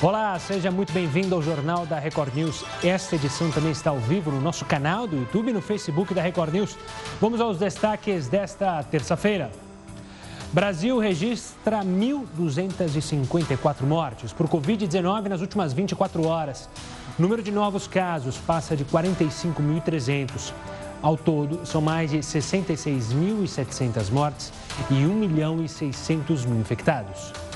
Olá, seja muito bem-vindo ao Jornal da Record News. Esta edição também está ao vivo no nosso canal do YouTube e no Facebook da Record News. Vamos aos destaques desta terça-feira. Brasil registra 1.254 mortes por Covid-19 nas últimas 24 horas. O número de novos casos passa de 45.300. Ao todo, são mais de 66.700 mortes e 1 milhão e 600 mil infectados.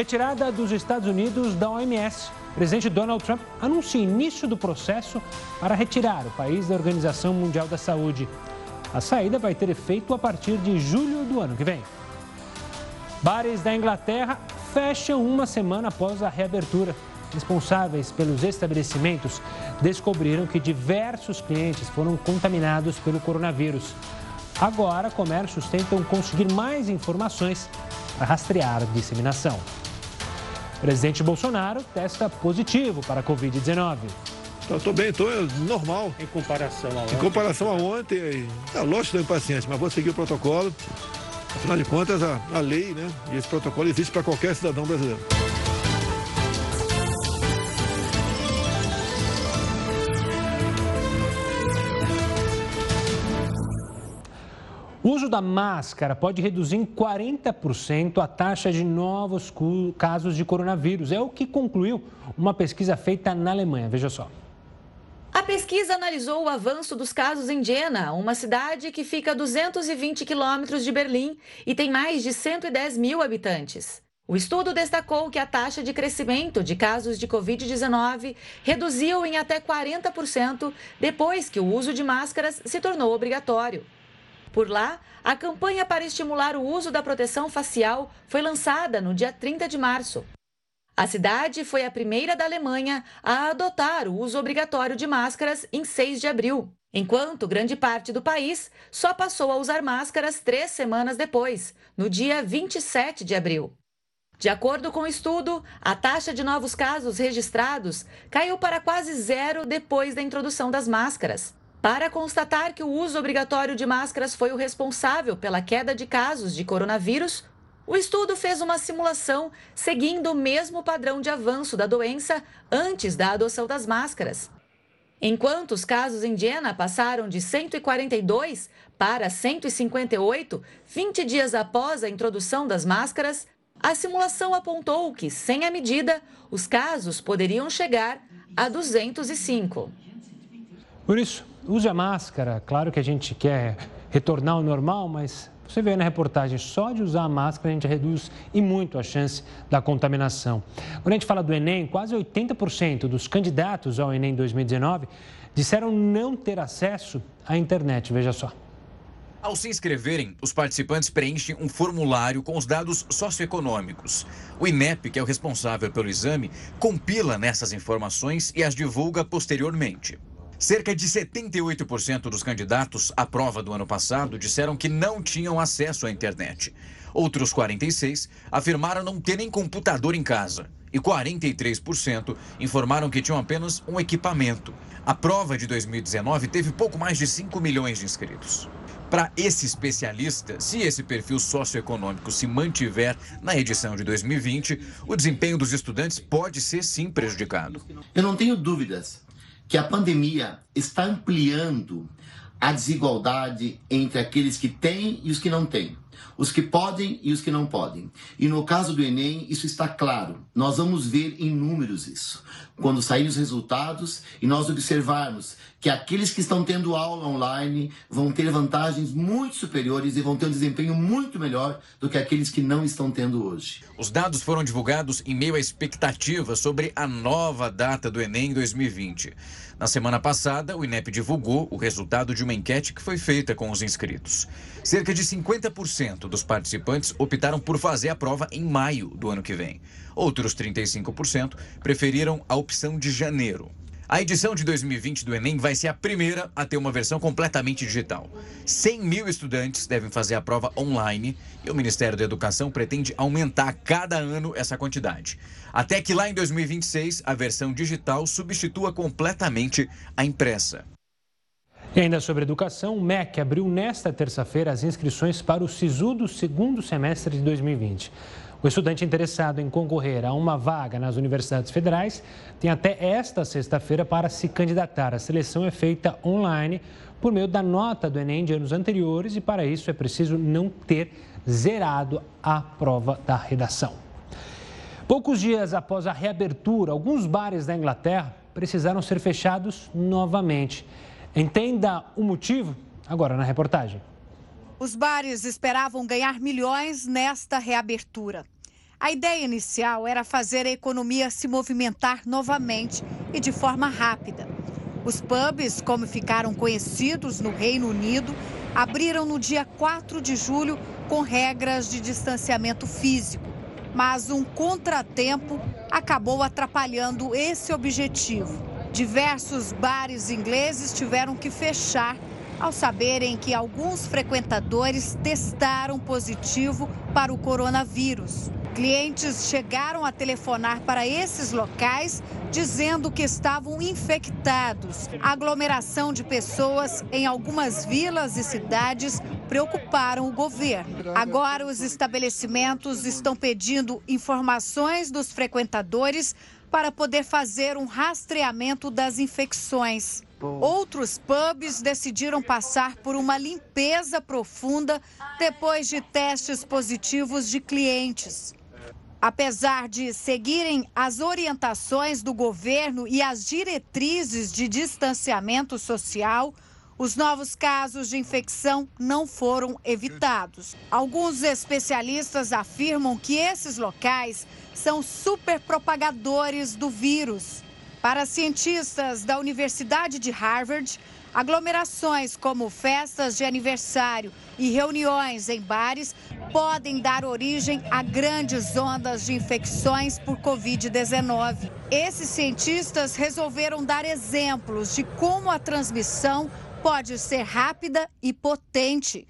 Retirada dos Estados Unidos da OMS. O presidente Donald Trump anuncia início do processo para retirar o país da Organização Mundial da Saúde. A saída vai ter efeito a partir de julho do ano que vem. Bares da Inglaterra fecham uma semana após a reabertura. Responsáveis pelos estabelecimentos descobriram que diversos clientes foram contaminados pelo coronavírus. Agora, comércios tentam conseguir mais informações para rastrear a disseminação. Presidente Bolsonaro testa positivo para a Covid-19. Estou bem, estou normal. Em comparação a ontem? Em comparação a ontem, é lógico que estou impaciente, mas vou seguir o protocolo. Afinal de contas, a, a lei né, e esse protocolo existe para qualquer cidadão brasileiro. O uso da máscara pode reduzir em 40% a taxa de novos casos de coronavírus. É o que concluiu uma pesquisa feita na Alemanha. Veja só. A pesquisa analisou o avanço dos casos em Jena, uma cidade que fica a 220 quilômetros de Berlim e tem mais de 110 mil habitantes. O estudo destacou que a taxa de crescimento de casos de Covid-19 reduziu em até 40% depois que o uso de máscaras se tornou obrigatório. Por lá, a campanha para estimular o uso da proteção facial foi lançada no dia 30 de março. A cidade foi a primeira da Alemanha a adotar o uso obrigatório de máscaras em 6 de abril, enquanto grande parte do país só passou a usar máscaras três semanas depois, no dia 27 de abril. De acordo com o estudo, a taxa de novos casos registrados caiu para quase zero depois da introdução das máscaras. Para constatar que o uso obrigatório de máscaras foi o responsável pela queda de casos de coronavírus, o estudo fez uma simulação seguindo o mesmo padrão de avanço da doença antes da adoção das máscaras. Enquanto os casos em Jena passaram de 142 para 158, 20 dias após a introdução das máscaras, a simulação apontou que, sem a medida, os casos poderiam chegar a 205. Por isso, use a máscara. Claro que a gente quer retornar ao normal, mas você vê na reportagem, só de usar a máscara a gente reduz e muito a chance da contaminação. Quando a gente fala do Enem, quase 80% dos candidatos ao Enem 2019 disseram não ter acesso à internet. Veja só. Ao se inscreverem, os participantes preenchem um formulário com os dados socioeconômicos. O INEP, que é o responsável pelo exame, compila nessas informações e as divulga posteriormente. Cerca de 78% dos candidatos à prova do ano passado disseram que não tinham acesso à internet. Outros 46 afirmaram não ter nem computador em casa. E 43% informaram que tinham apenas um equipamento. A prova de 2019 teve pouco mais de 5 milhões de inscritos. Para esse especialista, se esse perfil socioeconômico se mantiver na edição de 2020, o desempenho dos estudantes pode ser sim prejudicado. Eu não tenho dúvidas que a pandemia está ampliando a desigualdade entre aqueles que têm e os que não têm, os que podem e os que não podem. E no caso do Enem, isso está claro. Nós vamos ver em números isso. Quando saírem os resultados e nós observarmos que aqueles que estão tendo aula online vão ter vantagens muito superiores e vão ter um desempenho muito melhor do que aqueles que não estão tendo hoje. Os dados foram divulgados em meio à expectativa sobre a nova data do Enem 2020. Na semana passada, o INEP divulgou o resultado de uma enquete que foi feita com os inscritos. Cerca de 50% dos participantes optaram por fazer a prova em maio do ano que vem. Outros 35% preferiram a opção de janeiro. A edição de 2020 do Enem vai ser a primeira a ter uma versão completamente digital. 100 mil estudantes devem fazer a prova online e o Ministério da Educação pretende aumentar cada ano essa quantidade. Até que lá em 2026 a versão digital substitua completamente a impressa. E ainda sobre educação, o MEC abriu nesta terça-feira as inscrições para o SISU do segundo semestre de 2020. O estudante interessado em concorrer a uma vaga nas universidades federais tem até esta sexta-feira para se candidatar. A seleção é feita online por meio da nota do Enem de anos anteriores e, para isso, é preciso não ter zerado a prova da redação. Poucos dias após a reabertura, alguns bares da Inglaterra precisaram ser fechados novamente. Entenda o motivo agora na reportagem. Os bares esperavam ganhar milhões nesta reabertura. A ideia inicial era fazer a economia se movimentar novamente e de forma rápida. Os pubs, como ficaram conhecidos no Reino Unido, abriram no dia 4 de julho com regras de distanciamento físico. Mas um contratempo acabou atrapalhando esse objetivo. Diversos bares ingleses tiveram que fechar ao saberem que alguns frequentadores testaram positivo para o coronavírus. Clientes chegaram a telefonar para esses locais dizendo que estavam infectados. A aglomeração de pessoas em algumas vilas e cidades preocuparam o governo. Agora, os estabelecimentos estão pedindo informações dos frequentadores para poder fazer um rastreamento das infecções. Outros pubs decidiram passar por uma limpeza profunda depois de testes positivos de clientes. Apesar de seguirem as orientações do governo e as diretrizes de distanciamento social, os novos casos de infecção não foram evitados. Alguns especialistas afirmam que esses locais são superpropagadores do vírus. Para cientistas da Universidade de Harvard, aglomerações como festas de aniversário e reuniões em bares podem dar origem a grandes ondas de infecções por Covid-19. Esses cientistas resolveram dar exemplos de como a transmissão pode ser rápida e potente.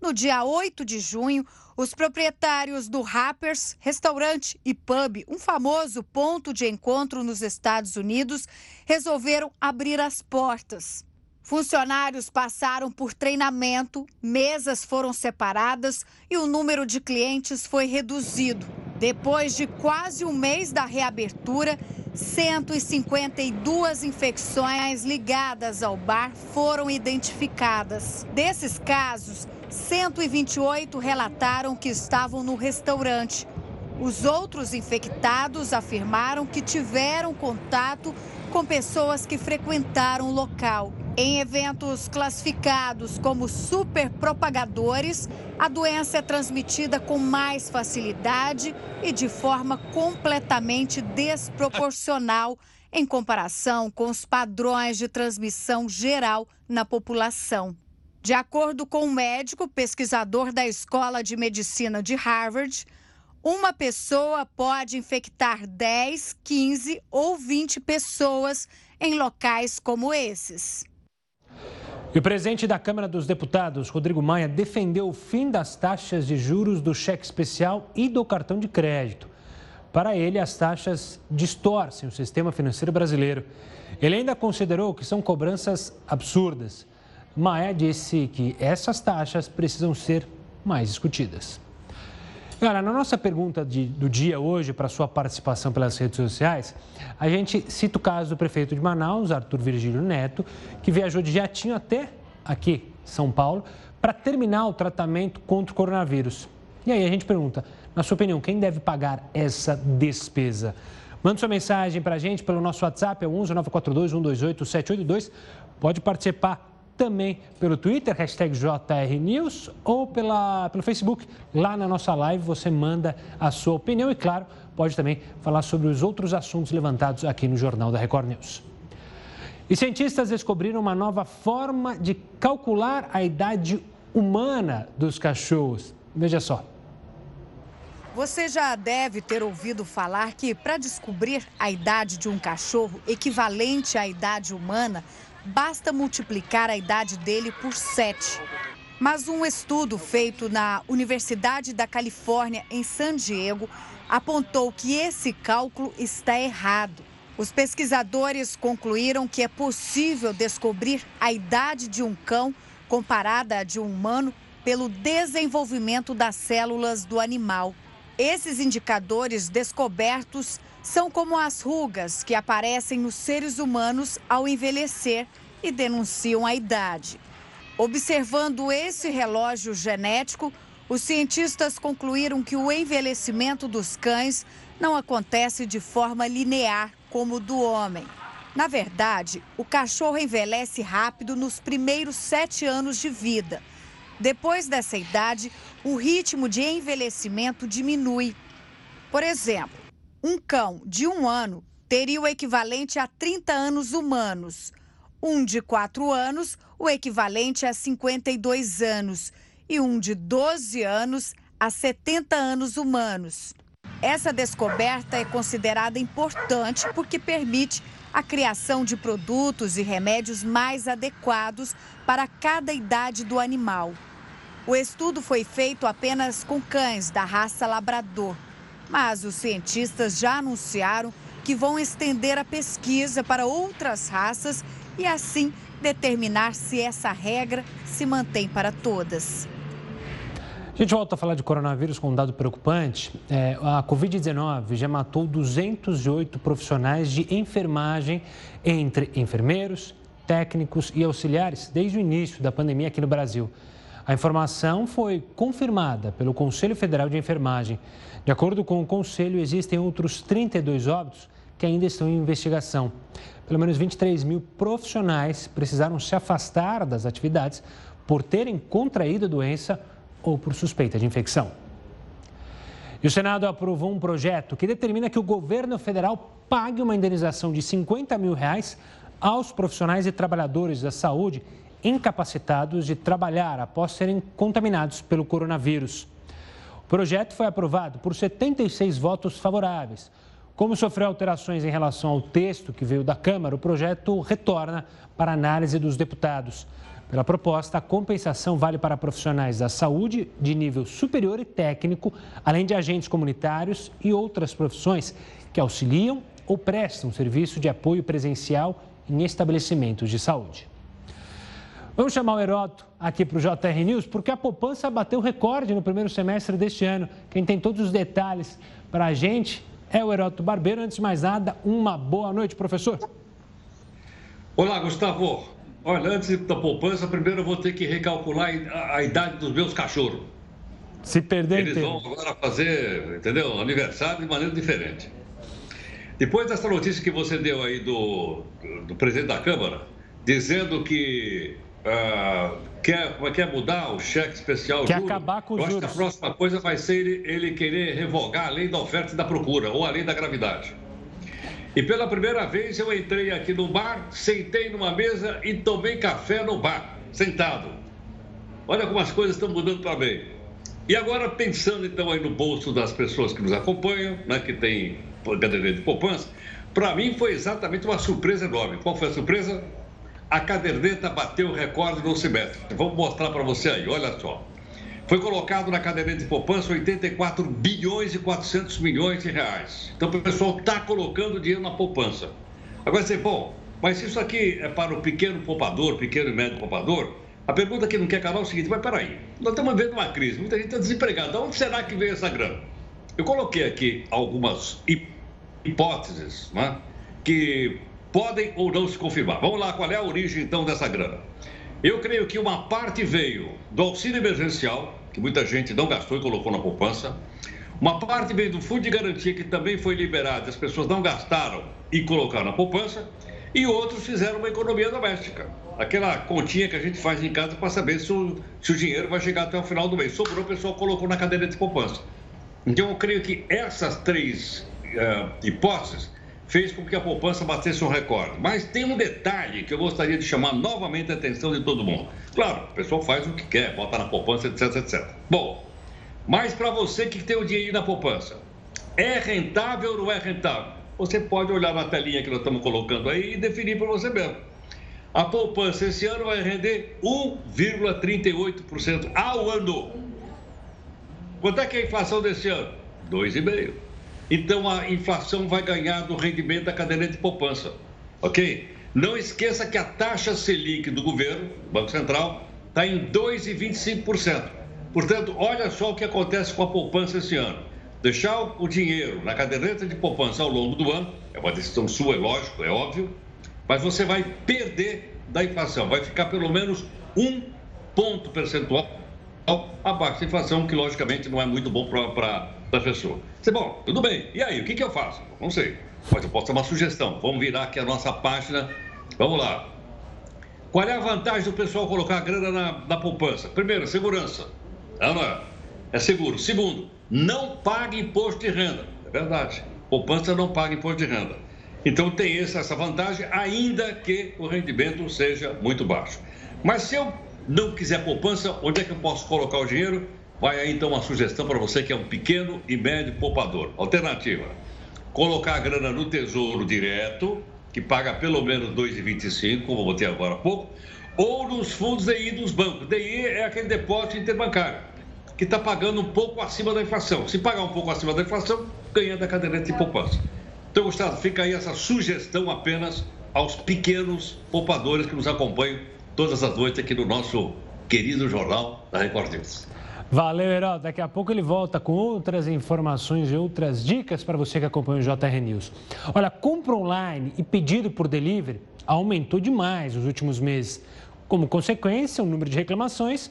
No dia 8 de junho, os proprietários do Rappers, restaurante e pub, um famoso ponto de encontro nos Estados Unidos, resolveram abrir as portas. Funcionários passaram por treinamento, mesas foram separadas e o número de clientes foi reduzido. Depois de quase um mês da reabertura, 152 infecções ligadas ao bar foram identificadas. Desses casos, 128 relataram que estavam no restaurante. Os outros infectados afirmaram que tiveram contato com pessoas que frequentaram o local. Em eventos classificados como superpropagadores, a doença é transmitida com mais facilidade e de forma completamente desproporcional em comparação com os padrões de transmissão geral na população. De acordo com um médico pesquisador da Escola de Medicina de Harvard, uma pessoa pode infectar 10, 15 ou 20 pessoas em locais como esses. E o presidente da Câmara dos Deputados, Rodrigo Maia, defendeu o fim das taxas de juros do cheque especial e do cartão de crédito. Para ele, as taxas distorcem o sistema financeiro brasileiro. Ele ainda considerou que são cobranças absurdas. Maia disse que essas taxas precisam ser mais discutidas. Galera, na nossa pergunta de, do dia hoje, para sua participação pelas redes sociais, a gente cita o caso do prefeito de Manaus, Arthur Virgílio Neto, que viajou de jatinho até aqui, São Paulo, para terminar o tratamento contra o coronavírus. E aí a gente pergunta, na sua opinião, quem deve pagar essa despesa? Manda sua mensagem para a gente pelo nosso WhatsApp, é 11 942 128 782. Pode participar também pelo Twitter, hashtag JRNews, ou pela, pelo Facebook. Lá na nossa live você manda a sua opinião e, claro, pode também falar sobre os outros assuntos levantados aqui no Jornal da Record News. E cientistas descobriram uma nova forma de calcular a idade humana dos cachorros. Veja só. Você já deve ter ouvido falar que para descobrir a idade de um cachorro equivalente à idade humana, basta multiplicar a idade dele por 7. Mas um estudo feito na Universidade da Califórnia, em San Diego, apontou que esse cálculo está errado. Os pesquisadores concluíram que é possível descobrir a idade de um cão comparada à de um humano pelo desenvolvimento das células do animal. Esses indicadores descobertos são como as rugas que aparecem nos seres humanos ao envelhecer e denunciam a idade. Observando esse relógio genético, os cientistas concluíram que o envelhecimento dos cães não acontece de forma linear como o do homem. Na verdade, o cachorro envelhece rápido nos primeiros sete anos de vida. Depois dessa idade, o ritmo de envelhecimento diminui. Por exemplo, um cão de um ano teria o equivalente a 30 anos humanos. Um de 4 anos, o equivalente a 52 anos. E um de 12 anos, a 70 anos humanos. Essa descoberta é considerada importante porque permite a criação de produtos e remédios mais adequados para cada idade do animal. O estudo foi feito apenas com cães da raça Labrador. Mas os cientistas já anunciaram que vão estender a pesquisa para outras raças e assim determinar se essa regra se mantém para todas. A gente volta a falar de coronavírus com um dado preocupante. É, a Covid-19 já matou 208 profissionais de enfermagem, entre enfermeiros, técnicos e auxiliares, desde o início da pandemia aqui no Brasil. A informação foi confirmada pelo Conselho Federal de Enfermagem. De acordo com o Conselho, existem outros 32 óbitos que ainda estão em investigação. Pelo menos 23 mil profissionais precisaram se afastar das atividades por terem contraído a doença ou por suspeita de infecção. E o Senado aprovou um projeto que determina que o governo federal pague uma indenização de 50 mil reais aos profissionais e trabalhadores da saúde incapacitados de trabalhar após serem contaminados pelo coronavírus. O projeto foi aprovado por 76 votos favoráveis. Como sofreu alterações em relação ao texto que veio da Câmara, o projeto retorna para análise dos deputados. Pela proposta, a compensação vale para profissionais da saúde de nível superior e técnico, além de agentes comunitários e outras profissões que auxiliam ou prestam serviço de apoio presencial em estabelecimentos de saúde. Vamos chamar o Heródoto aqui para o JR News, porque a poupança bateu recorde no primeiro semestre deste ano. Quem tem todos os detalhes para a gente é o Heródoto Barbeiro. Antes de mais nada, uma boa noite, professor. Olá, Gustavo. Olha, antes da poupança, primeiro eu vou ter que recalcular a, a idade dos meus cachorros. Se perder, Eles vão agora fazer, entendeu? Aniversário de maneira diferente. Depois dessa notícia que você deu aí do, do, presidente da Câmara, dizendo que uh, quer, é quer mudar o cheque especial Quer acabar com os Eu juros. acho que a próxima coisa vai ser ele, ele querer revogar a lei da oferta e da procura, ou a lei da gravidade. E pela primeira vez eu entrei aqui no bar, sentei numa mesa e tomei café no bar, sentado. Olha como as coisas estão mudando para bem. E agora, pensando então aí no bolso das pessoas que nos acompanham, né, que tem caderneta de poupança, para mim foi exatamente uma surpresa enorme. Qual foi a surpresa? a caderneta bateu o recorde no semestre. Vamos mostrar para você aí, olha só. Foi colocado na caderneta de poupança 84 bilhões e 400 milhões de reais. Então o pessoal está colocando dinheiro na poupança. Agora você, bom, mas isso aqui é para o pequeno poupador, pequeno e médio poupador? A pergunta que não quer calar é o seguinte, mas peraí, nós estamos vendo uma crise, muita gente está desempregada, de onde será que veio essa grana? Eu coloquei aqui algumas hipóteses né, que podem ou não se confirmar. Vamos lá, qual é a origem então dessa grana? Eu creio que uma parte veio do auxílio emergencial, que muita gente não gastou e colocou na poupança. Uma parte veio do fundo de garantia, que também foi liberado, as pessoas não gastaram e colocaram na poupança. E outros fizeram uma economia doméstica. Aquela continha que a gente faz em casa para saber se o, se o dinheiro vai chegar até o final do mês. Sobrou, o pessoal colocou na cadeira de poupança. Então, eu creio que essas três uh, hipóteses fez com que a poupança batesse um recorde. Mas tem um detalhe que eu gostaria de chamar novamente a atenção de todo mundo. Claro, o pessoal faz o que quer, bota na poupança, etc, etc. Bom, mas para você que tem o dinheiro na poupança, é rentável ou não é rentável? Você pode olhar na telinha que nós estamos colocando aí e definir para você mesmo. A poupança esse ano vai render 1,38% ao ano. Quanto é que é a inflação desse ano? 2,5%. Então a inflação vai ganhar do rendimento da caderneta de poupança. Ok? Não esqueça que a taxa Selic do governo, Banco Central, está em 2,25%. Portanto, olha só o que acontece com a poupança esse ano. deixar o dinheiro na caderneta de poupança ao longo do ano, é uma decisão sua, é lógico, é óbvio, mas você vai perder da inflação, vai ficar pelo menos um ponto percentual abaixo da inflação, que logicamente não é muito bom para a pessoa. Você, bom, tudo bem, e aí, o que, que eu faço? Não sei, mas eu posso dar uma sugestão. Vamos virar aqui a nossa página, vamos lá. Qual é a vantagem do pessoal colocar a grana na, na poupança? Primeiro, segurança. Não, não é? é seguro. Segundo, não paga imposto de renda. É verdade. Poupança não paga imposto de renda. Então tem essa vantagem, ainda que o rendimento seja muito baixo. Mas se eu não quiser poupança, onde é que eu posso colocar o dinheiro? Vai aí então uma sugestão para você que é um pequeno e médio poupador. Alternativa: colocar a grana no Tesouro Direto, que paga pelo menos 2,25, como eu botei agora há pouco, ou nos fundos DI dos bancos. DI é aquele depósito interbancário, que está pagando um pouco acima da inflação. Se pagar um pouco acima da inflação, ganha da caderneta de poupança. Então, Gustavo, fica aí essa sugestão apenas aos pequenos poupadores que nos acompanham todas as noites aqui no nosso querido jornal da Record News. Valeu, Herói. Daqui a pouco ele volta com outras informações e outras dicas para você que acompanha o JR News. Olha, compra online e pedido por delivery aumentou demais nos últimos meses. Como consequência, o número de reclamações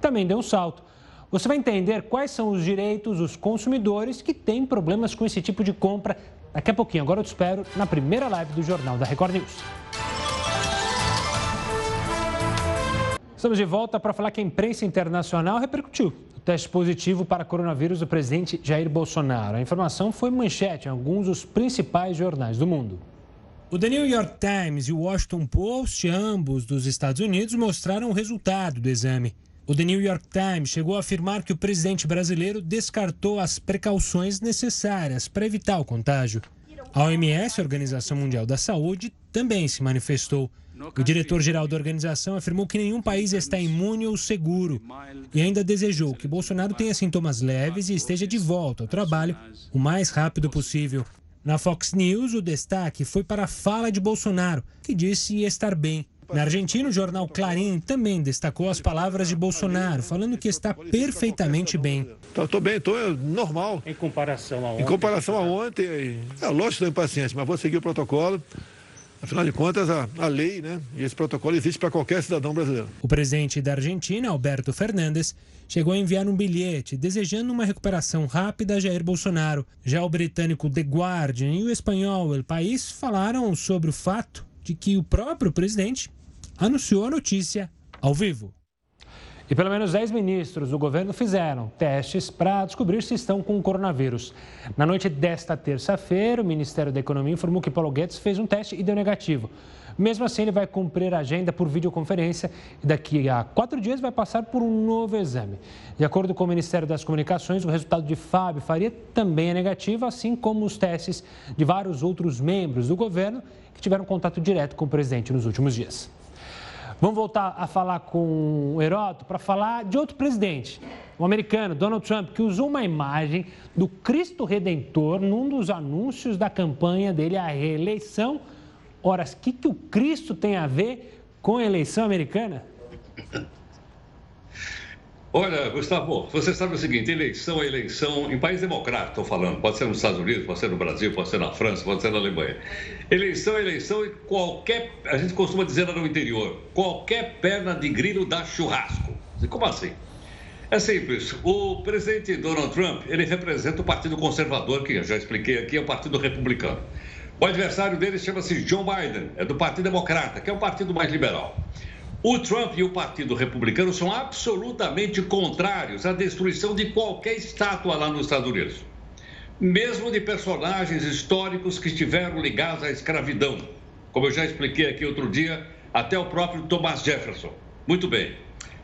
também deu um salto. Você vai entender quais são os direitos dos consumidores que têm problemas com esse tipo de compra daqui a pouquinho. Agora eu te espero na primeira live do Jornal da Record News. Estamos de volta para falar que a imprensa internacional repercutiu o teste positivo para coronavírus do presidente Jair Bolsonaro. A informação foi manchete em alguns dos principais jornais do mundo. O The New York Times e o Washington Post, ambos dos Estados Unidos, mostraram o resultado do exame. O The New York Times chegou a afirmar que o presidente brasileiro descartou as precauções necessárias para evitar o contágio. A OMS, a Organização Mundial da Saúde, também se manifestou. O diretor-geral da organização afirmou que nenhum país está imune ou seguro e ainda desejou que Bolsonaro tenha sintomas leves e esteja de volta ao trabalho o mais rápido possível. Na Fox News, o destaque foi para a fala de Bolsonaro, que disse estar bem. Na Argentina, o jornal Clarim também destacou as palavras de Bolsonaro, falando que está perfeitamente bem. Estou bem, estou normal. Em comparação a ontem? Em comparação a ontem, é lógico que estou impaciente, mas vou seguir o protocolo. Afinal de contas, a, a lei né, e esse protocolo existe para qualquer cidadão brasileiro. O presidente da Argentina, Alberto Fernandes, chegou a enviar um bilhete desejando uma recuperação rápida a Jair Bolsonaro. Já o britânico The Guardian e o espanhol El País falaram sobre o fato de que o próprio presidente anunciou a notícia ao vivo. E pelo menos 10 ministros do governo fizeram testes para descobrir se estão com coronavírus. Na noite desta terça-feira, o Ministério da Economia informou que Paulo Guedes fez um teste e deu negativo. Mesmo assim, ele vai cumprir a agenda por videoconferência e daqui a quatro dias vai passar por um novo exame. De acordo com o Ministério das Comunicações, o resultado de Fábio Faria também é negativo, assim como os testes de vários outros membros do governo que tiveram contato direto com o presidente nos últimos dias. Vamos voltar a falar com o Heroto para falar de outro presidente, o americano Donald Trump, que usou uma imagem do Cristo Redentor num dos anúncios da campanha dele à reeleição. Ora, o que, que o Cristo tem a ver com a eleição americana? Olha, Gustavo, você sabe o seguinte: eleição é eleição em país democrático, estou falando. Pode ser nos Estados Unidos, pode ser no Brasil, pode ser na França, pode ser na Alemanha. Eleição é eleição e qualquer. A gente costuma dizer lá no interior: qualquer perna de grilo dá churrasco. Como assim? É simples. O presidente Donald Trump, ele representa o Partido Conservador, que eu já expliquei aqui, é o Partido Republicano. O adversário dele chama-se John Biden, é do Partido Democrata, que é o partido mais liberal. O Trump e o Partido Republicano são absolutamente contrários à destruição de qualquer estátua lá nos Estados Unidos, mesmo de personagens históricos que estiveram ligados à escravidão, como eu já expliquei aqui outro dia, até o próprio Thomas Jefferson. Muito bem.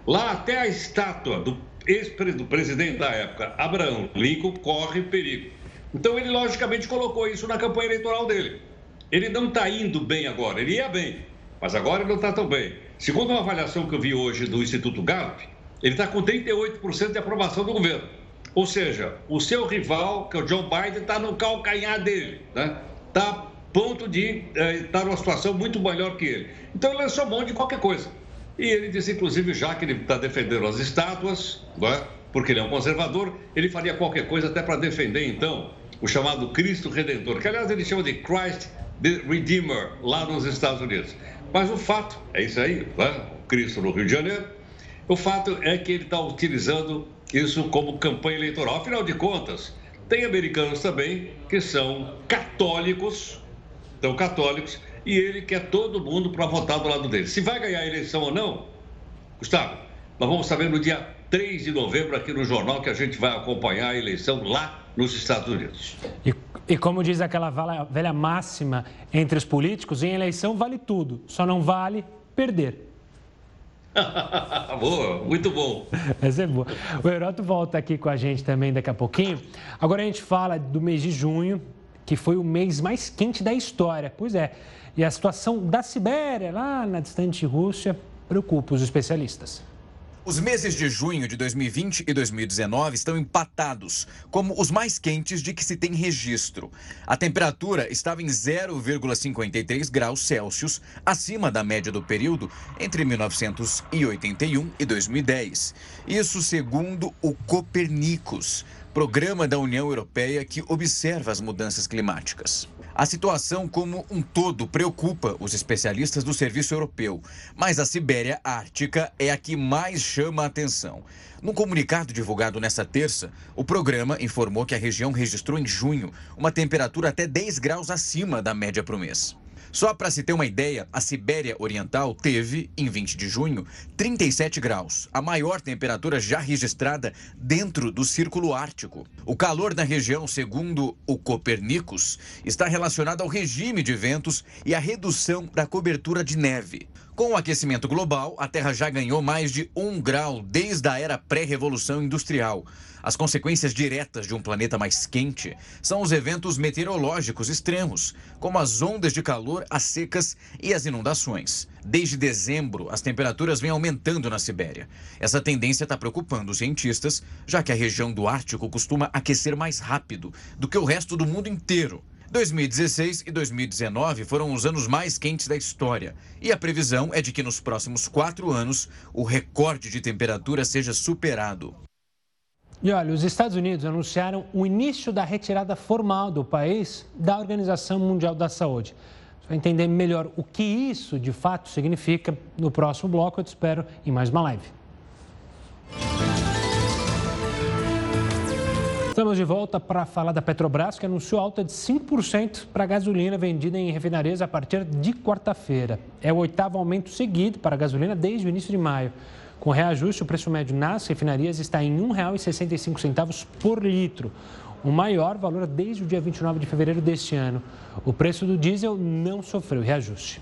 Lá até a estátua do ex-presidente da época, Abraham Lincoln, corre perigo. Então ele logicamente colocou isso na campanha eleitoral dele. Ele não está indo bem agora, ele ia bem, mas agora ele não está tão bem. Segundo uma avaliação que eu vi hoje do Instituto Gallup, ele está com 38% de aprovação do governo. Ou seja, o seu rival, que é o John Biden, está no calcanhar dele, né? Está a ponto de estar eh, tá numa situação muito melhor que ele. Então ele só mão de qualquer coisa. E ele disse, inclusive, já que ele está defendendo as estátuas, né? porque ele é um conservador, ele faria qualquer coisa até para defender, então, o chamado Cristo Redentor, que aliás ele chama de Christ the Redeemer, lá nos Estados Unidos. Mas o fato, é isso aí, né? Cristo no Rio de Janeiro, o fato é que ele está utilizando isso como campanha eleitoral. Afinal de contas, tem americanos também que são católicos, são católicos, e ele quer todo mundo para votar do lado dele. Se vai ganhar a eleição ou não, Gustavo, nós vamos saber no dia 3 de novembro aqui no jornal que a gente vai acompanhar a eleição lá nos Estados Unidos. E, e como diz aquela velha máxima entre os políticos, em eleição vale tudo, só não vale perder. boa, muito bom. Essa é boa. O Heroto volta aqui com a gente também daqui a pouquinho. Agora a gente fala do mês de junho, que foi o mês mais quente da história. Pois é. E a situação da Sibéria, lá na distante Rússia, preocupa os especialistas. Os meses de junho de 2020 e 2019 estão empatados, como os mais quentes de que se tem registro. A temperatura estava em 0,53 graus Celsius, acima da média do período entre 1981 e 2010. Isso segundo o Copernicus, programa da União Europeia que observa as mudanças climáticas. A situação como um todo preocupa os especialistas do Serviço Europeu, mas a Sibéria Ártica é a que mais chama a atenção. Num comunicado divulgado nesta terça, o programa informou que a região registrou em junho uma temperatura até 10 graus acima da média para o mês. Só para se ter uma ideia, a Sibéria Oriental teve, em 20 de junho, 37 graus, a maior temperatura já registrada dentro do Círculo Ártico. O calor na região, segundo o Copernicus, está relacionado ao regime de ventos e à redução da cobertura de neve. Com o aquecimento global, a Terra já ganhou mais de um grau desde a era pré-revolução industrial. As consequências diretas de um planeta mais quente são os eventos meteorológicos extremos, como as ondas de calor, as secas e as inundações. Desde dezembro, as temperaturas vêm aumentando na Sibéria. Essa tendência está preocupando os cientistas, já que a região do Ártico costuma aquecer mais rápido do que o resto do mundo inteiro. 2016 e 2019 foram os anos mais quentes da história. E a previsão é de que nos próximos quatro anos o recorde de temperatura seja superado. E olha, os Estados Unidos anunciaram o início da retirada formal do país da Organização Mundial da Saúde. Vai entender melhor o que isso de fato significa no próximo bloco. Eu te espero em mais uma live. Estamos de volta para falar da Petrobras, que anunciou alta de 5% para a gasolina vendida em refinarias a partir de quarta-feira. É o oitavo aumento seguido para a gasolina desde o início de maio. Com reajuste, o preço médio nas refinarias está em R$ 1,65 por litro, o maior valor desde o dia 29 de fevereiro deste ano. O preço do diesel não sofreu reajuste.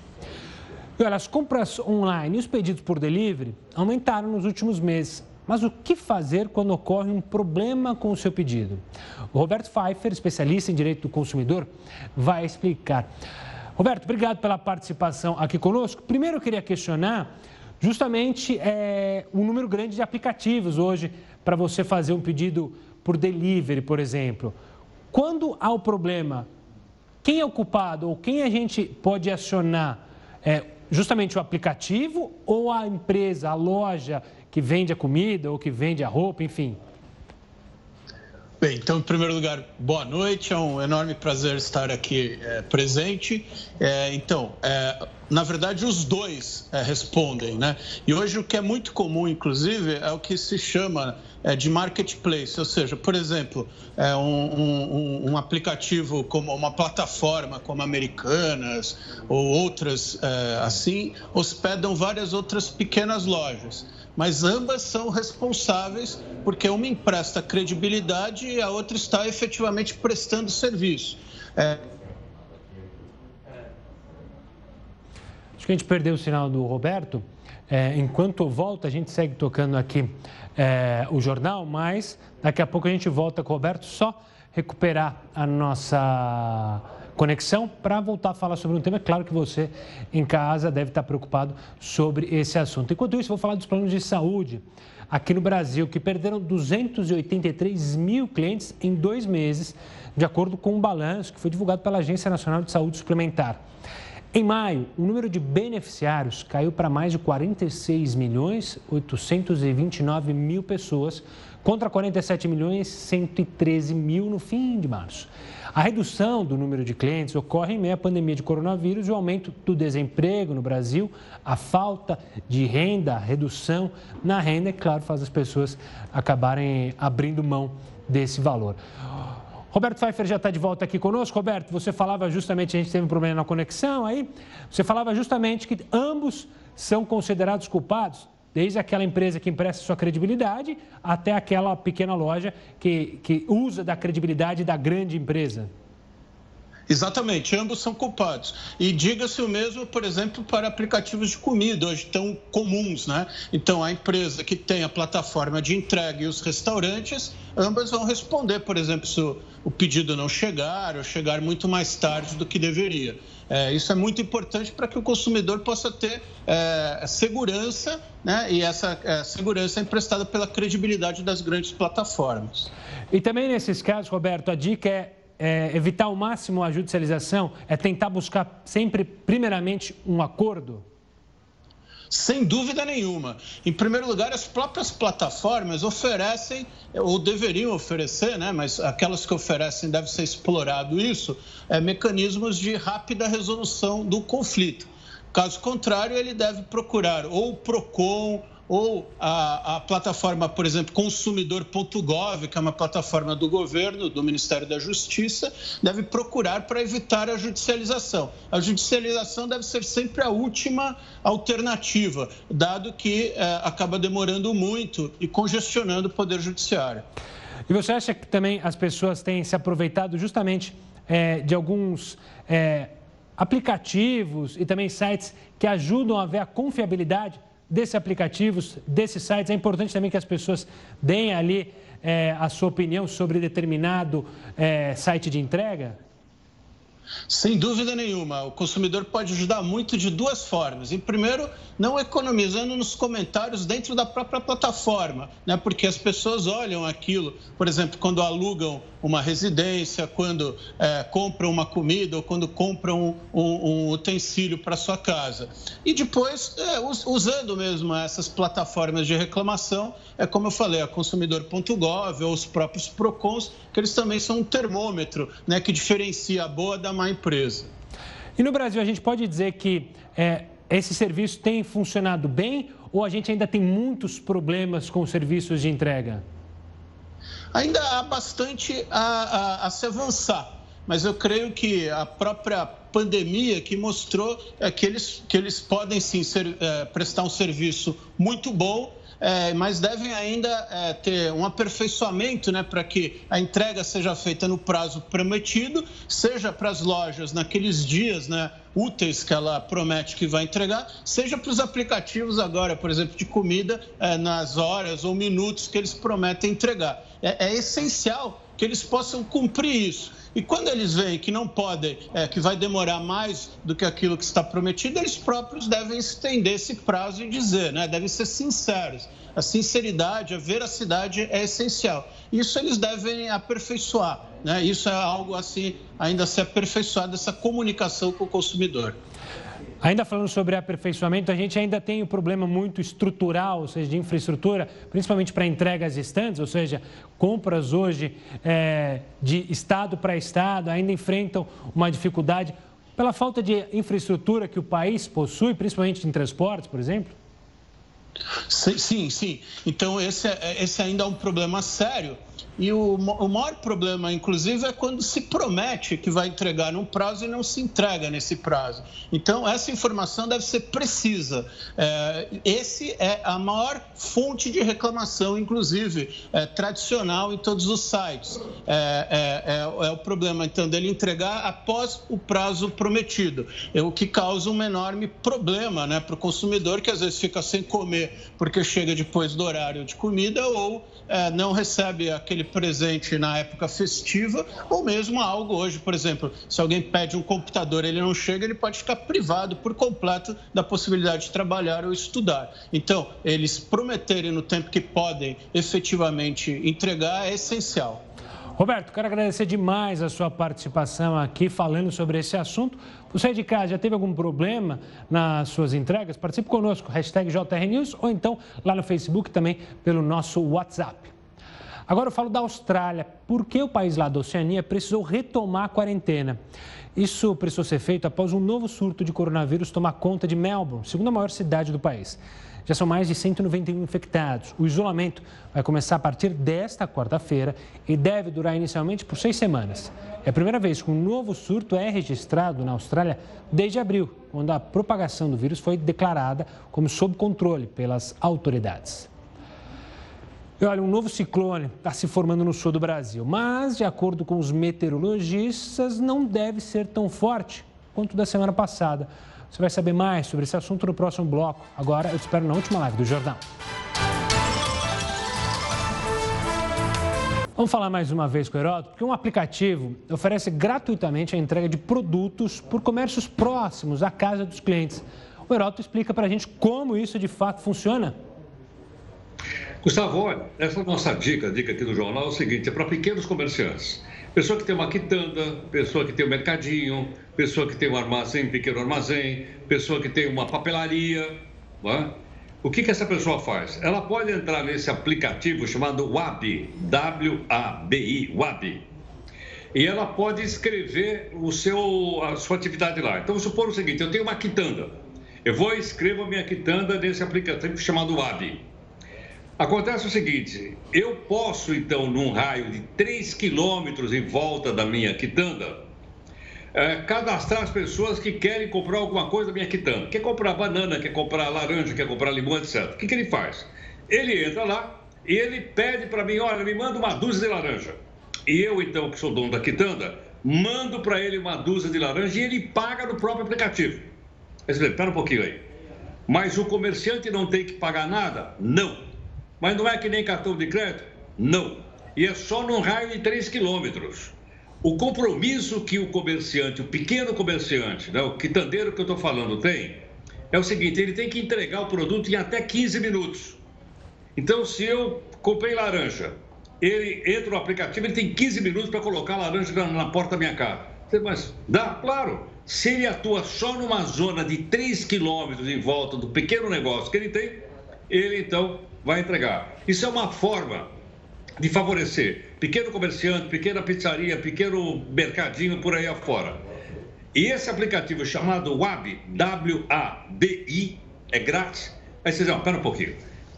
E olha, as compras online e os pedidos por delivery aumentaram nos últimos meses. Mas o que fazer quando ocorre um problema com o seu pedido? O Roberto Pfeiffer, especialista em direito do consumidor, vai explicar. Roberto, obrigado pela participação aqui conosco. Primeiro, eu queria questionar justamente é, número grande de aplicativos hoje para você fazer um pedido por delivery, por exemplo. Quando há o problema, quem é o culpado ou quem a gente pode acionar? É justamente o aplicativo ou a empresa, a loja que vende a comida ou que vende a roupa, enfim? Bem, então, em primeiro lugar, boa noite. É um enorme prazer estar aqui é, presente. É, então, é, na verdade, os dois é, respondem, né? E hoje o que é muito comum, inclusive, é o que se chama é, de marketplace, ou seja, por exemplo, é, um, um, um, aplicativo como uma plataforma como Americanas ou outras assim hospedam várias outras pequenas lojas mas ambas são responsáveis porque uma empresta credibilidade e a outra está efetivamente prestando serviço. É... Acho que a gente perdeu o sinal do Roberto. É, enquanto volta, a gente segue tocando aqui é, o jornal, mas daqui a pouco a gente volta com o Roberto só recuperar a nossa conexão para voltar a falar sobre um tema. É claro que você em casa deve estar preocupado sobre esse assunto. Enquanto isso, vou falar dos planos de saúde aqui no Brasil, que perderam 283 mil clientes em dois meses, de acordo com um balanço que foi divulgado pela Agência Nacional de Saúde Suplementar. Em maio, o número de beneficiários caiu para mais de 46 milhões 829 mil pessoas, contra 47 milhões 113 mil no fim de março. A redução do número de clientes ocorre em meio à pandemia de coronavírus e o aumento do desemprego no Brasil, a falta de renda, a redução na renda, é claro, faz as pessoas acabarem abrindo mão desse valor. Roberto Pfeiffer já está de volta aqui conosco. Roberto, você falava justamente, a gente teve um problema na conexão aí, você falava justamente que ambos são considerados culpados, desde aquela empresa que empresta sua credibilidade até aquela pequena loja que, que usa da credibilidade da grande empresa. Exatamente, ambos são culpados. E diga-se o mesmo, por exemplo, para aplicativos de comida, hoje tão comuns, né? Então, a empresa que tem a plataforma de entrega e os restaurantes, ambas vão responder, por exemplo, se o pedido não chegar ou chegar muito mais tarde do que deveria. É, isso é muito importante para que o consumidor possa ter é, segurança, né? E essa é, segurança é emprestada pela credibilidade das grandes plataformas. E também nesses casos, Roberto, a dica é é, evitar ao máximo a judicialização? É tentar buscar sempre, primeiramente, um acordo? Sem dúvida nenhuma. Em primeiro lugar, as próprias plataformas oferecem, ou deveriam oferecer, né, mas aquelas que oferecem deve ser explorado isso, é, mecanismos de rápida resolução do conflito. Caso contrário, ele deve procurar ou o PROCON ou a, a plataforma, por exemplo, consumidor.gov, que é uma plataforma do governo, do Ministério da Justiça, deve procurar para evitar a judicialização. A judicialização deve ser sempre a última alternativa, dado que é, acaba demorando muito e congestionando o Poder Judiciário. E você acha que também as pessoas têm se aproveitado justamente é, de alguns é, aplicativos e também sites que ajudam a ver a confiabilidade desses aplicativos, desses sites. É importante também que as pessoas deem ali é, a sua opinião sobre determinado é, site de entrega? Sem dúvida nenhuma, o consumidor pode ajudar muito de duas formas. Em primeiro, não economizando nos comentários dentro da própria plataforma, né? porque as pessoas olham aquilo, por exemplo, quando alugam uma residência, quando é, compram uma comida ou quando compram um, um utensílio para sua casa. E depois, é, usando mesmo essas plataformas de reclamação, é como eu falei, a consumidor.gov ou os próprios PROCONs, que eles também são um termômetro né, que diferencia a boa da má empresa. E no Brasil, a gente pode dizer que é, esse serviço tem funcionado bem ou a gente ainda tem muitos problemas com os serviços de entrega? Ainda há bastante a, a, a se avançar, mas eu creio que a própria pandemia que mostrou é, que, eles, que eles podem sim ser, é, prestar um serviço muito bom é, mas devem ainda é, ter um aperfeiçoamento né, para que a entrega seja feita no prazo prometido, seja para as lojas naqueles dias né, úteis que ela promete que vai entregar, seja para os aplicativos agora, por exemplo, de comida, é, nas horas ou minutos que eles prometem entregar. é, é essencial que eles possam cumprir isso. E quando eles veem que não podem, é, que vai demorar mais do que aquilo que está prometido, eles próprios devem estender esse prazo e dizer, né? devem ser sinceros. A sinceridade, a veracidade é essencial. Isso eles devem aperfeiçoar. Né? Isso é algo assim, ainda a ser aperfeiçoado, essa comunicação com o consumidor. Ainda falando sobre aperfeiçoamento, a gente ainda tem um problema muito estrutural, ou seja, de infraestrutura, principalmente para entregas estantes, ou seja, compras hoje é, de estado para estado ainda enfrentam uma dificuldade pela falta de infraestrutura que o país possui, principalmente em transportes, por exemplo? Sim, sim. Então, esse, é, esse ainda é um problema sério e o, o maior problema, inclusive, é quando se promete que vai entregar num prazo e não se entrega nesse prazo. Então, essa informação deve ser precisa. É, esse é a maior fonte de reclamação, inclusive, é, tradicional em todos os sites. É, é, é, é o problema, então, dele entregar após o prazo prometido, é o que causa um enorme problema né, para o consumidor, que às vezes fica sem comer porque chega depois do horário de comida ou é, não recebe aquele presente na época festiva, ou mesmo algo hoje, por exemplo, se alguém pede um computador ele não chega, ele pode ficar privado por completo da possibilidade de trabalhar ou estudar. Então, eles prometerem no tempo que podem efetivamente entregar é essencial. Roberto, quero agradecer demais a sua participação aqui falando sobre esse assunto. Você de casa já teve algum problema nas suas entregas? Participe conosco, hashtag JRNews ou então lá no Facebook também pelo nosso WhatsApp. Agora eu falo da Austrália. Por que o país lá da Oceania precisou retomar a quarentena? Isso precisou ser feito após um novo surto de coronavírus tomar conta de Melbourne, segunda maior cidade do país. Já são mais de 191 infectados. O isolamento vai começar a partir desta quarta-feira e deve durar inicialmente por seis semanas. É a primeira vez que um novo surto é registrado na Austrália desde abril, quando a propagação do vírus foi declarada como sob controle pelas autoridades. E olha, um novo ciclone está se formando no sul do Brasil, mas, de acordo com os meteorologistas, não deve ser tão forte quanto da semana passada. Você vai saber mais sobre esse assunto no próximo bloco. Agora eu te espero na última live do Jornal. Vamos falar mais uma vez com o Heródoto, porque um aplicativo oferece gratuitamente a entrega de produtos por comércios próximos à casa dos clientes. O Heródoto explica para a gente como isso de fato funciona. Gustavo, olha, essa nossa dica, dica aqui do jornal é o seguinte: é para pequenos comerciantes. Pessoa que tem uma quitanda, pessoa que tem um mercadinho, pessoa que tem um armazém, pequeno armazém, pessoa que tem uma papelaria. É? O que, que essa pessoa faz? Ela pode entrar nesse aplicativo chamado WAB, W-A-B-I, WAB, e ela pode escrever o seu, a sua atividade lá. Então, supor o seguinte: eu tenho uma quitanda. Eu vou escrevo a minha quitanda nesse aplicativo chamado WAB. Acontece o seguinte: eu posso, então, num raio de 3 quilômetros em volta da minha quitanda, é, cadastrar as pessoas que querem comprar alguma coisa da minha quitanda. Quer comprar banana, quer comprar laranja, quer comprar limão, etc. O que, que ele faz? Ele entra lá e ele pede para mim: olha, me manda uma dúzia de laranja. E eu, então, que sou dono da quitanda, mando para ele uma dúzia de laranja e ele paga no próprio aplicativo. Espera um pouquinho aí. Mas o comerciante não tem que pagar nada? Não. Mas não é que nem cartão de crédito? Não. E é só num raio de 3 quilômetros. O compromisso que o comerciante, o pequeno comerciante, né, o quitandeiro que eu estou falando tem, é o seguinte: ele tem que entregar o produto em até 15 minutos. Então, se eu comprei laranja, ele entra no aplicativo, ele tem 15 minutos para colocar a laranja na, na, porta da minha casa. Mas dá, claro. Se ele atua só numa zona de 3 quilômetros em volta do pequeno negócio que ele tem, ele então vai entregar. Isso é uma forma de favorecer pequeno comerciante, pequena pizzaria, pequeno mercadinho por aí afora. E esse aplicativo chamado WABI, W-A-B-I, é grátis. Aí vocês vão, pera um pouquinho.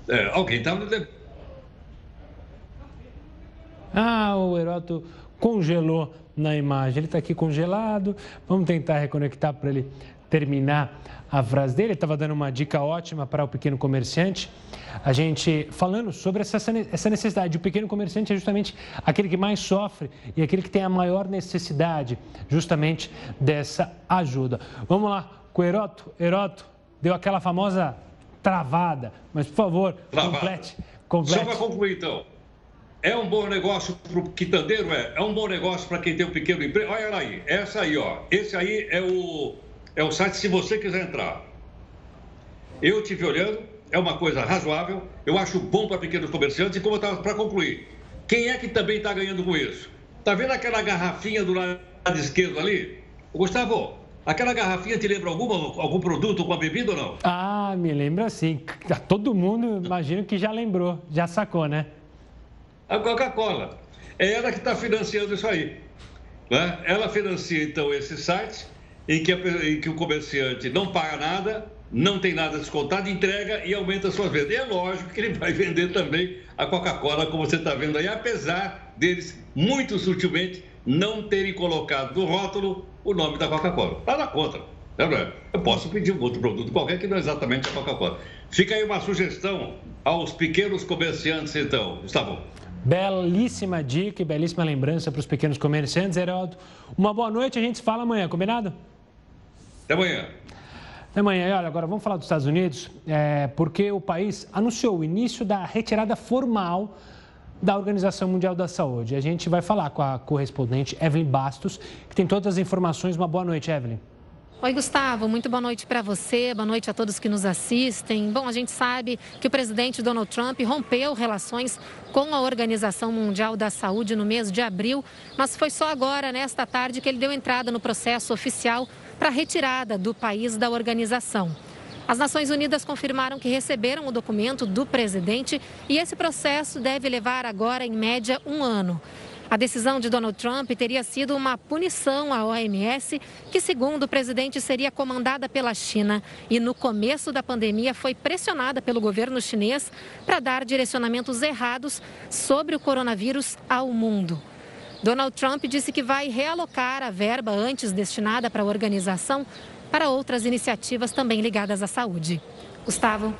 É, alguém está Ah, o Heroto congelou na imagem. Ele está aqui congelado. Vamos tentar reconectar para ele terminar a frase dele. Ele estava dando uma dica ótima para o pequeno comerciante. A gente falando sobre essa, essa necessidade. O pequeno comerciante é justamente aquele que mais sofre e aquele que tem a maior necessidade justamente dessa ajuda. Vamos lá com o Heroto. Heroto deu aquela famosa travada, mas por favor, travada. complete. complete. Só para concluir então. É um bom negócio para o quitandeiro? É. É um bom negócio para quem tem um pequeno emprego? Olha aí, essa aí, ó. Esse aí é o é o site se você quiser entrar. Eu tive olhando, é uma coisa razoável, eu acho bom para pequenos comerciantes e como estava para concluir, quem é que também está ganhando com isso? Está vendo aquela garrafinha do lado esquerdo ali? Gustavo, aquela garrafinha te lembra alguma, algum produto, alguma bebida ou não? Ah, me lembra sim. Todo mundo, imagino que já lembrou, já sacou, né? A Coca-Cola. É ela que está financiando isso aí. Né? Ela financia, então, esse site em que, em que o comerciante não paga nada, não tem nada descontado, entrega e aumenta a sua venda. E é lógico que ele vai vender também a Coca-Cola, como você está vendo aí, apesar deles, muito sutilmente, não terem colocado no rótulo o nome da Coca-Cola. Está na conta. Né, Eu posso pedir um outro produto qualquer que não é exatamente a Coca-Cola. Fica aí uma sugestão aos pequenos comerciantes, então. Gustavo. Belíssima dica e belíssima lembrança para os pequenos comerciantes, Heraldo. Uma boa noite, a gente se fala amanhã, combinado? Até amanhã. Até amanhã. E olha, agora vamos falar dos Estados Unidos, é, porque o país anunciou o início da retirada formal da Organização Mundial da Saúde. A gente vai falar com a correspondente Evelyn Bastos, que tem todas as informações. Uma boa noite, Evelyn. Oi, Gustavo, muito boa noite para você, boa noite a todos que nos assistem. Bom, a gente sabe que o presidente Donald Trump rompeu relações com a Organização Mundial da Saúde no mês de abril, mas foi só agora, nesta tarde, que ele deu entrada no processo oficial para a retirada do país da organização. As Nações Unidas confirmaram que receberam o documento do presidente e esse processo deve levar agora, em média, um ano. A decisão de Donald Trump teria sido uma punição à OMS, que, segundo o presidente, seria comandada pela China e, no começo da pandemia, foi pressionada pelo governo chinês para dar direcionamentos errados sobre o coronavírus ao mundo. Donald Trump disse que vai realocar a verba antes destinada para a organização para outras iniciativas também ligadas à saúde. Gustavo.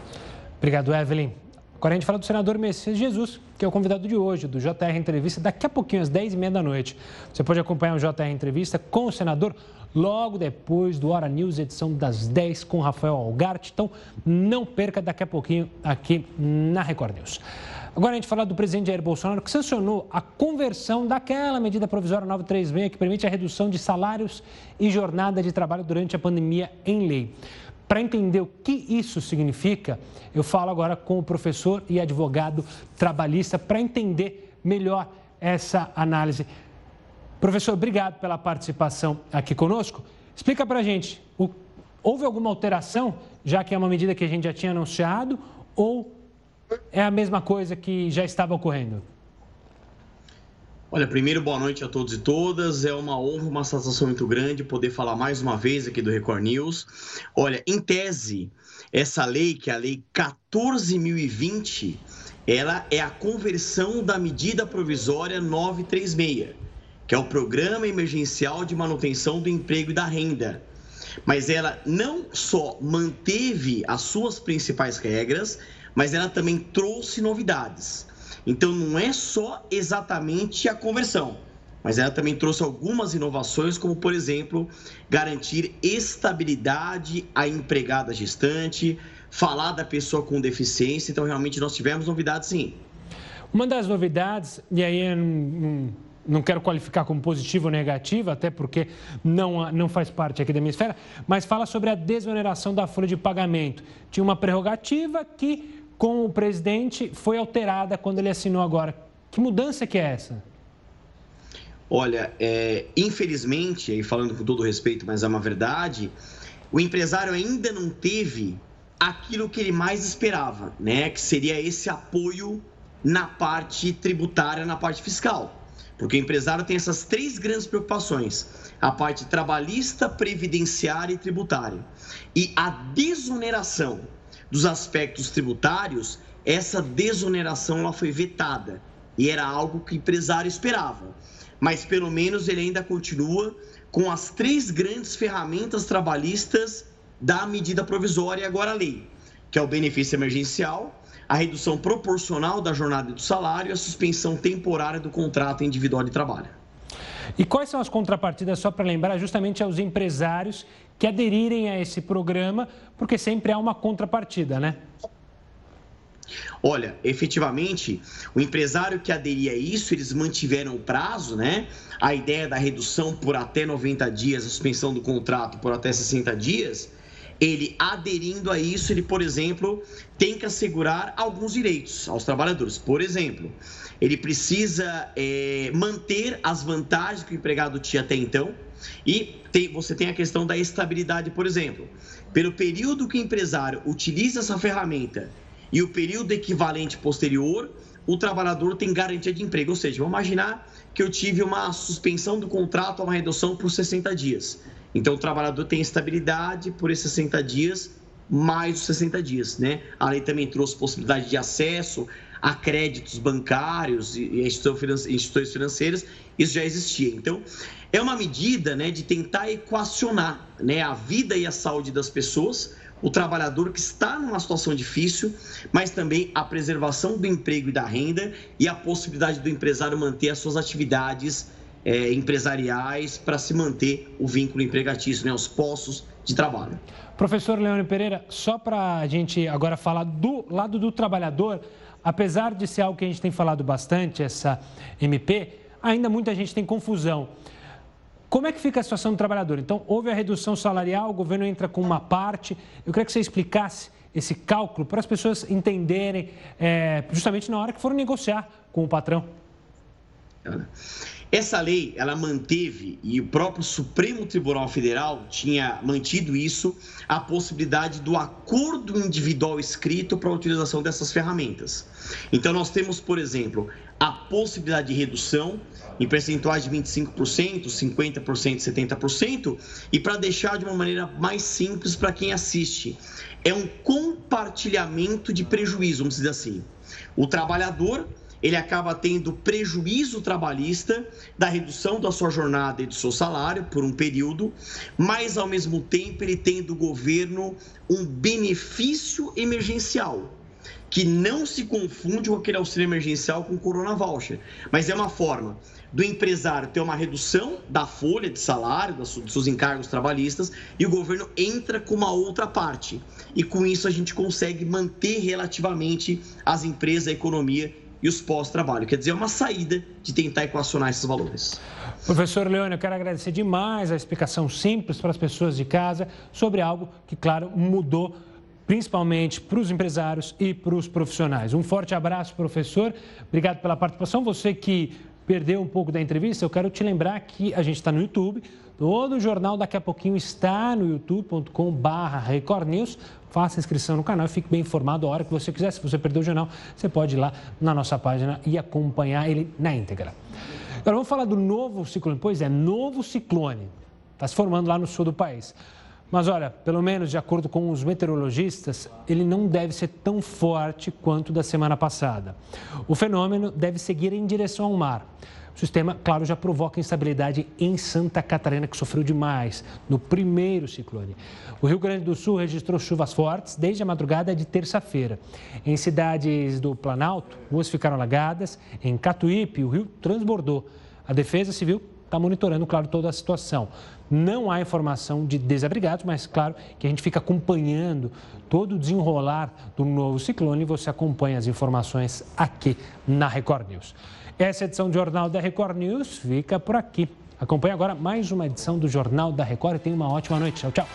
Obrigado, Evelyn. Agora a gente fala do senador Messias Jesus, que é o convidado de hoje, do JR Entrevista, daqui a pouquinho, às 10h30 da noite. Você pode acompanhar o JR Entrevista com o senador logo depois do Hora News, edição das 10 com Rafael Algart. Então, não perca daqui a pouquinho aqui na Record News. Agora a gente fala do presidente Jair Bolsonaro, que sancionou a conversão daquela medida provisória 936, que permite a redução de salários e jornada de trabalho durante a pandemia em lei. Para entender o que isso significa, eu falo agora com o professor e advogado trabalhista para entender melhor essa análise. Professor, obrigado pela participação aqui conosco. Explica para a gente, o, houve alguma alteração, já que é uma medida que a gente já tinha anunciado, ou é a mesma coisa que já estava ocorrendo? Olha, primeiro, boa noite a todos e todas. É uma honra, uma satisfação muito grande poder falar mais uma vez aqui do Record News. Olha, em tese, essa lei, que é a Lei 14.020, ela é a conversão da medida provisória 936, que é o Programa Emergencial de Manutenção do Emprego e da Renda. Mas ela não só manteve as suas principais regras, mas ela também trouxe novidades. Então não é só exatamente a conversão, mas ela também trouxe algumas inovações, como por exemplo, garantir estabilidade à empregada gestante, falar da pessoa com deficiência. Então realmente nós tivemos novidades sim. Uma das novidades, e aí eu não, não quero qualificar como positiva ou negativa, até porque não, não faz parte aqui da minha esfera, mas fala sobre a desoneração da folha de pagamento. Tinha uma prerrogativa que com o presidente foi alterada quando ele assinou agora. Que mudança que é essa? Olha, é, infelizmente, aí falando com todo respeito, mas é uma verdade, o empresário ainda não teve aquilo que ele mais esperava, né? Que seria esse apoio na parte tributária, na parte fiscal. Porque o empresário tem essas três grandes preocupações: a parte trabalhista, previdenciária e tributária. E a desoneração dos aspectos tributários, essa desoneração ela foi vetada e era algo que o empresário esperava. Mas pelo menos ele ainda continua com as três grandes ferramentas trabalhistas da medida provisória e agora a lei, que é o benefício emergencial, a redução proporcional da jornada e do salário e a suspensão temporária do contrato individual de trabalho. E quais são as contrapartidas, só para lembrar, justamente aos empresários que aderirem a esse programa, porque sempre há uma contrapartida, né? Olha, efetivamente, o empresário que aderia a isso, eles mantiveram o prazo, né? A ideia da redução por até 90 dias, a suspensão do contrato por até 60 dias, ele aderindo a isso, ele, por exemplo, tem que assegurar alguns direitos aos trabalhadores. Por exemplo, ele precisa é, manter as vantagens que o empregado tinha até então, e tem, você tem a questão da estabilidade, por exemplo. Pelo período que o empresário utiliza essa ferramenta e o período equivalente posterior, o trabalhador tem garantia de emprego. Ou seja, vamos imaginar que eu tive uma suspensão do contrato, uma redução por 60 dias. Então, o trabalhador tem estabilidade por esses 60 dias, mais os 60 dias, né? A lei também trouxe possibilidade de acesso a créditos bancários e instituições financeiras, isso já existia. Então, é uma medida né, de tentar equacionar né, a vida e a saúde das pessoas, o trabalhador que está numa situação difícil, mas também a preservação do emprego e da renda e a possibilidade do empresário manter as suas atividades é, empresariais para se manter o vínculo empregatício, né, os postos de trabalho. Professor Leone Pereira, só para a gente agora falar do lado do trabalhador, apesar de ser algo que a gente tem falado bastante, essa MP, ainda muita gente tem confusão. Como é que fica a situação do trabalhador? Então, houve a redução salarial, o governo entra com uma parte. Eu queria que você explicasse esse cálculo para as pessoas entenderem, é, justamente na hora que foram negociar com o patrão. Essa lei, ela manteve, e o próprio Supremo Tribunal Federal tinha mantido isso, a possibilidade do acordo individual escrito para a utilização dessas ferramentas. Então, nós temos, por exemplo, a possibilidade de redução em percentuais de 25%, 50%, 70%, e para deixar de uma maneira mais simples para quem assiste, é um compartilhamento de prejuízo, vamos dizer assim. O trabalhador ele acaba tendo prejuízo trabalhista da redução da sua jornada e do seu salário por um período, mas ao mesmo tempo ele tem do governo um benefício emergencial que não se confunde com aquele auxílio emergencial com o Corona Voucher, mas é uma forma do empresário ter uma redução da folha de salário, dos seus encargos trabalhistas, e o governo entra com uma outra parte. E com isso a gente consegue manter relativamente as empresas, a economia e os pós-trabalho. Quer dizer, é uma saída de tentar equacionar esses valores. Professor Leone, eu quero agradecer demais a explicação simples para as pessoas de casa sobre algo que, claro, mudou principalmente para os empresários e para os profissionais. Um forte abraço, professor. Obrigado pela participação. Você que perdeu um pouco da entrevista, eu quero te lembrar que a gente está no YouTube. Todo o jornal daqui a pouquinho está no youtube.com/barra Record News. Faça inscrição no canal e fique bem informado a hora que você quiser. Se você perdeu o jornal, você pode ir lá na nossa página e acompanhar ele na íntegra. Agora vamos falar do novo ciclone. Pois é, novo ciclone. Está se formando lá no sul do país. Mas olha, pelo menos de acordo com os meteorologistas, ele não deve ser tão forte quanto da semana passada. O fenômeno deve seguir em direção ao mar. O sistema, claro, já provoca instabilidade em Santa Catarina, que sofreu demais no primeiro ciclone. O Rio Grande do Sul registrou chuvas fortes desde a madrugada de terça-feira. Em cidades do Planalto, ruas ficaram alagadas. Em Catuípe, o rio transbordou. A Defesa Civil está monitorando, claro, toda a situação. Não há informação de desabrigados, mas claro que a gente fica acompanhando todo o desenrolar do novo ciclone e você acompanha as informações aqui na Record News. Essa edição do Jornal da Record News fica por aqui. Acompanhe agora mais uma edição do Jornal da Record e tenha uma ótima noite. Tchau, tchau.